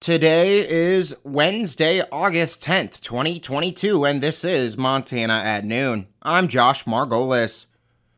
Today is Wednesday, August 10th, 2022, and this is Montana at Noon. I'm Josh Margolis.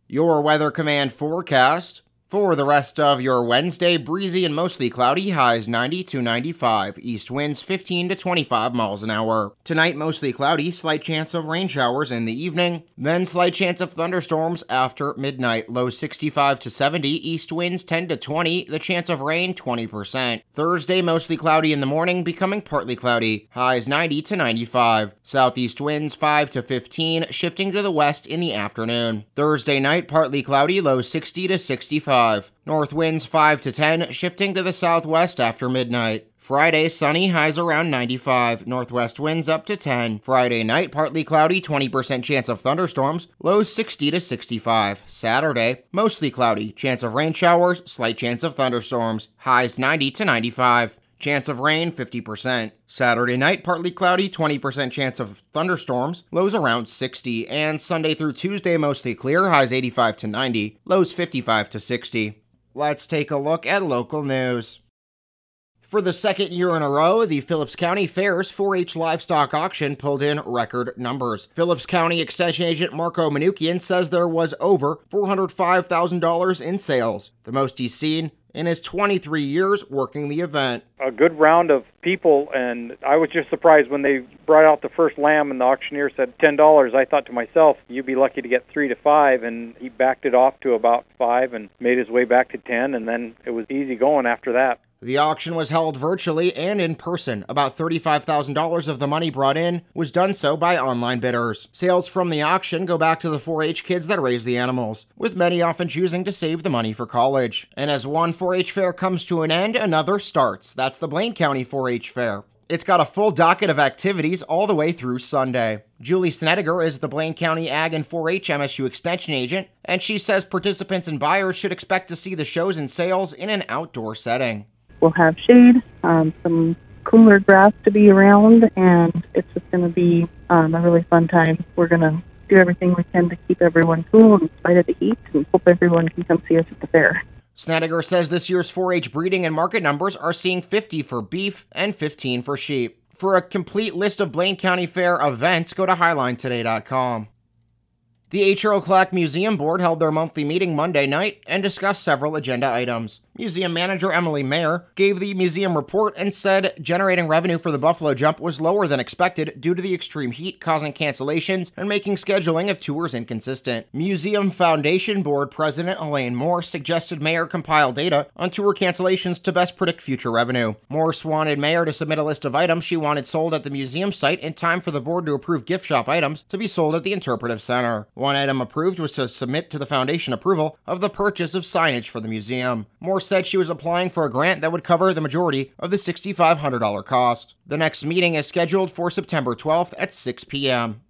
Your Weather Command forecast for the rest of your Wednesday, breezy and mostly cloudy, highs 90 to 95, east winds 15 to 25 miles an hour. Tonight, mostly cloudy, slight chance of rain showers in the evening, then slight chance of thunderstorms after midnight, low 65 to 70, east winds 10 to 20, the chance of rain 20%. Thursday, mostly cloudy in the morning, becoming partly cloudy, highs 90 to 95, southeast winds 5 to 15, shifting to the west in the afternoon. Thursday night, partly cloudy, low 60 to 65. 5. North winds 5 to 10, shifting to the southwest after midnight. Friday, sunny, highs around 95. Northwest winds up to 10. Friday night, partly cloudy, 20% chance of thunderstorms, lows 60 to 65. Saturday, mostly cloudy, chance of rain showers, slight chance of thunderstorms, highs 90 to 95. Chance of rain 50%. Saturday night, partly cloudy, 20% chance of thunderstorms, lows around 60. And Sunday through Tuesday, mostly clear, highs 85 to 90, lows 55 to 60. Let's take a look at local news. For the second year in a row, the Phillips County Fair's 4 H livestock auction pulled in record numbers. Phillips County Extension Agent Marko Manoukian says there was over $405,000 in sales, the most he's seen in his 23 years working the event. A good round of people, and I was just surprised when they brought out the first lamb and the auctioneer said $10. I thought to myself, you'd be lucky to get three to five, and he backed it off to about five and made his way back to 10, and then it was easy going after that. The auction was held virtually and in person. About $35,000 of the money brought in was done so by online bidders. Sales from the auction go back to the 4 H kids that raise the animals, with many often choosing to save the money for college. And as one 4 H fair comes to an end, another starts. That's the Blaine County 4 H fair. It's got a full docket of activities all the way through Sunday. Julie Snediger is the Blaine County Ag and 4 H MSU Extension agent, and she says participants and buyers should expect to see the shows and sales in an outdoor setting we'll have shade, um, some cooler grass to be around, and it's just going to be um, a really fun time. We're going to do everything we can to keep everyone cool in spite of the heat, and hope everyone can come see us at the fair. Snediger says this year's 4 H breeding and market numbers are seeing 50 for beef and 15 for sheep. For a complete list of Blaine County Fair events, go to HighlineToday.com. The H. Earl Clack Museum Board held their monthly meeting Monday night and discussed several agenda items. Museum manager Emily Mayer gave the museum report and said generating revenue for the Buffalo Jump was lower than expected due to the extreme heat causing cancellations and making scheduling of tours inconsistent. Museum Foundation Board President Elaine Moore suggested Mayer compile data on tour cancellations to best predict future revenue. Morse wanted Mayer to submit a list of items she wanted sold at the museum site in time for the board to approve gift shop items to be sold at the Interpretive Center. One item approved was to submit to the foundation approval of the purchase of signage for the museum. Moore said she was applying for a grant that would cover the majority of the $6,500 cost. The next meeting is scheduled for September 12th at 6 p.m.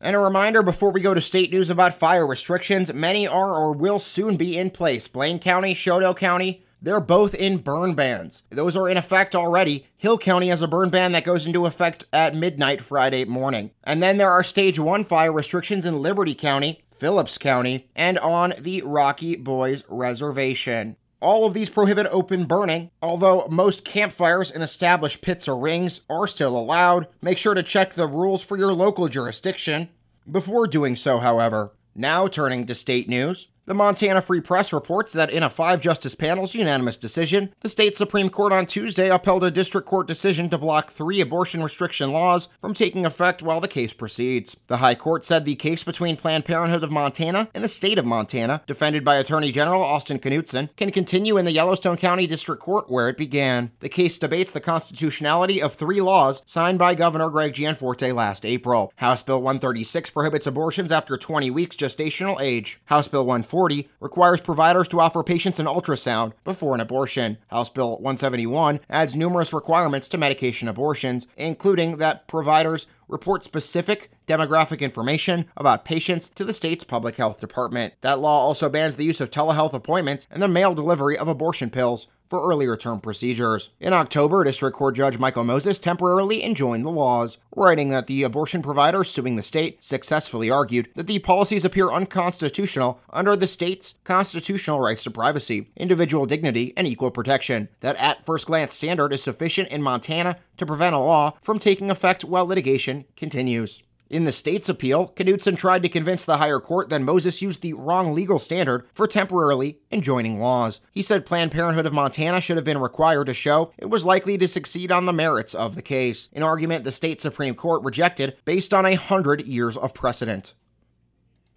And a reminder before we go to state news about fire restrictions, many are or will soon be in place. Blaine County, Chouteau County, they're both in burn bans. Those are in effect already. Hill County has a burn ban that goes into effect at midnight Friday morning. And then there are stage 1 fire restrictions in Liberty County, Phillips County, and on the Rocky Boys Reservation. All of these prohibit open burning, although most campfires and established pits or rings are still allowed. Make sure to check the rules for your local jurisdiction before doing so, however. Now turning to state news. The Montana Free Press reports that in a five justice panel's unanimous decision, the state Supreme Court on Tuesday upheld a district court decision to block three abortion restriction laws from taking effect while the case proceeds. The High Court said the case between Planned Parenthood of Montana and the state of Montana, defended by Attorney General Austin Knudsen, can continue in the Yellowstone County District Court where it began. The case debates the constitutionality of three laws signed by Governor Greg Gianforte last April. House Bill 136 prohibits abortions after 20 weeks gestational age. House Bill 140 40 requires providers to offer patients an ultrasound before an abortion. House Bill 171 adds numerous requirements to medication abortions, including that providers report specific demographic information about patients to the state's public health department. That law also bans the use of telehealth appointments and the mail delivery of abortion pills for earlier term procedures. In October, District Court Judge Michael Moses temporarily enjoined the laws, writing that the abortion provider suing the state successfully argued that the policies appear unconstitutional under the state's constitutional rights to privacy, individual dignity, and equal protection. That at first glance standard is sufficient in Montana to prevent a law from taking effect while litigation continues. In the state's appeal, Knudsen tried to convince the higher court that Moses used the wrong legal standard for temporarily enjoining laws. He said Planned Parenthood of Montana should have been required to show it was likely to succeed on the merits of the case, an argument the state Supreme Court rejected based on a hundred years of precedent.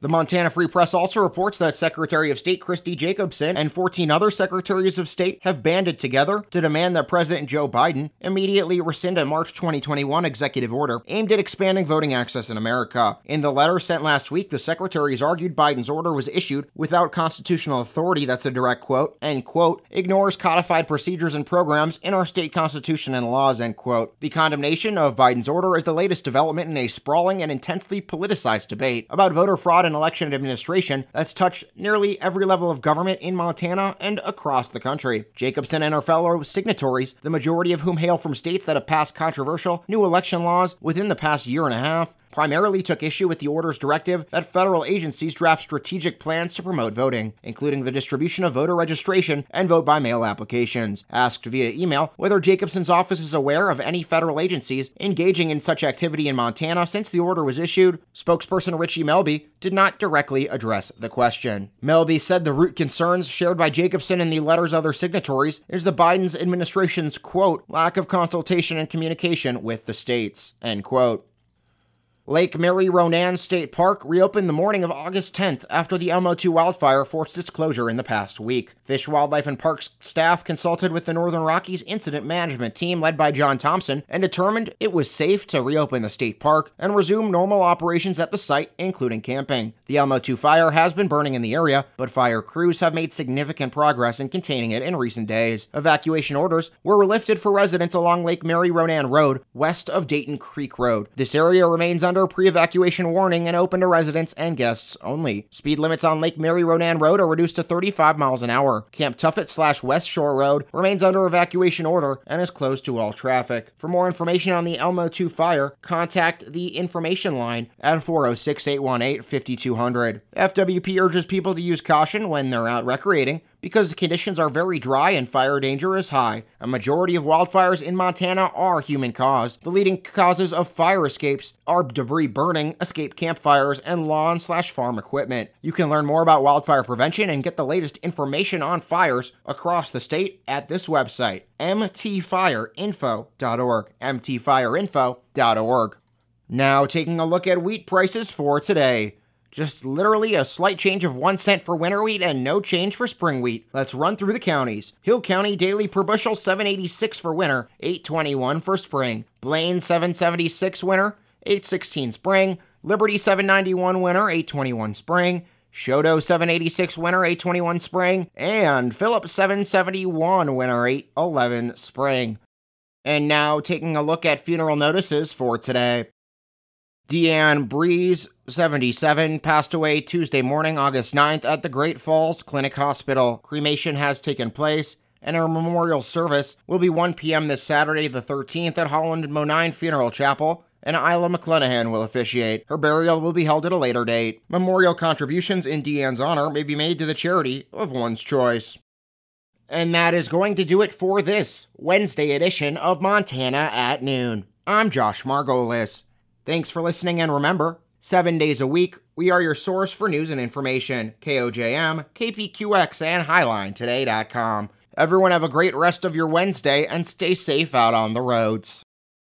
The Montana Free Press also reports that Secretary of State Christi Jacobsen and 14 other secretaries of state have banded together to demand that President Joe Biden immediately rescind a March 2021 executive order aimed at expanding voting access in America. In the letter sent last week, the secretaries argued Biden's order was issued without constitutional authority, that's a direct quote, and quote, ignores codified procedures and programs in our state constitution and laws, end quote. The condemnation of Biden's order is the latest development in a sprawling and intensely politicized debate about voter fraud and election administration that's touched nearly every level of government in Montana and across the country. Jacobsen and her fellow signatories, the majority of whom hail from states that have passed controversial new election laws within the past year and a half, primarily took issue with the order's directive that federal agencies draft strategic plans to promote voting, including the distribution of voter registration and vote by mail applications. Asked via email whether Jacobsen's office is aware of any federal agencies engaging in such activity in Montana since the order was issued, spokesperson Richie Melby did not directly address the question. Melby said the root concerns shared by Jacobsen and the letter's other signatories is the Biden's administration's quote lack of consultation and communication with the states end quote. Lake Mary Ronan State Park reopened the morning of August 10th after the Elmo 2 wildfire forced its closure in the past week. Fish, Wildlife, and Parks staff consulted with the Northern Rockies Incident Management Team led by John Thompson and determined it was safe to reopen the state park and resume normal operations at the site, including camping. The Elmo 2 fire has been burning in the area, but fire crews have made significant progress in containing it in recent days. Evacuation orders were lifted for residents along Lake Mary Ronan Road, west of Dayton Creek Road. This area remains under under pre evacuation warning and open to residents and guests only. Speed limits on Lake Mary Ronan Road are reduced to 35 miles an hour. Camp Tuffet slash West Shore Road remains under evacuation order and is closed to all traffic. For more information on the Elmo 2 fire, contact the information line at 406 818 5200. FWP urges people to use caution when they're out recreating because the conditions are very dry and fire danger is high. A majority of wildfires in Montana are human caused. The leading causes of fire escapes are debris burning, escape campfires, and lawn slash farm equipment. You can learn more about wildfire prevention and get the latest information on fires across the state at this website, mtfireinfo.org. mtfireinfo.org. Now, taking a look at wheat prices for today. Just literally a slight change of one cent for winter wheat and no change for spring wheat. Let's run through the counties. Hill County daily per bushel 786 for winter, 821 for spring. Blaine 776 winter, 816 spring. Liberty 791 winter, 821 spring. Chouteau 786 winter, 821 spring. And Phillips 771 winter, 811 spring. And now taking a look at funeral notices for today. Deanne Breeze, 77, passed away Tuesday morning, August 9th, at the Great Falls Clinic Hospital. Cremation has taken place, and her memorial service will be 1 p.m. this Saturday, the 13th, at Holland Bonine Funeral Chapel, and Isla McClenahan will officiate. Her burial will be held at a later date. Memorial contributions in Deanne's honor may be made to the charity of one's choice. And that is going to do it for this Wednesday edition of Montana at Noon. I'm Josh Margolis. Thanks for listening, and remember, seven days a week, we are your source for news and information. KOJM, KPQX, and HighlineToday.com. Everyone have a great rest of your Wednesday and stay safe out on the roads.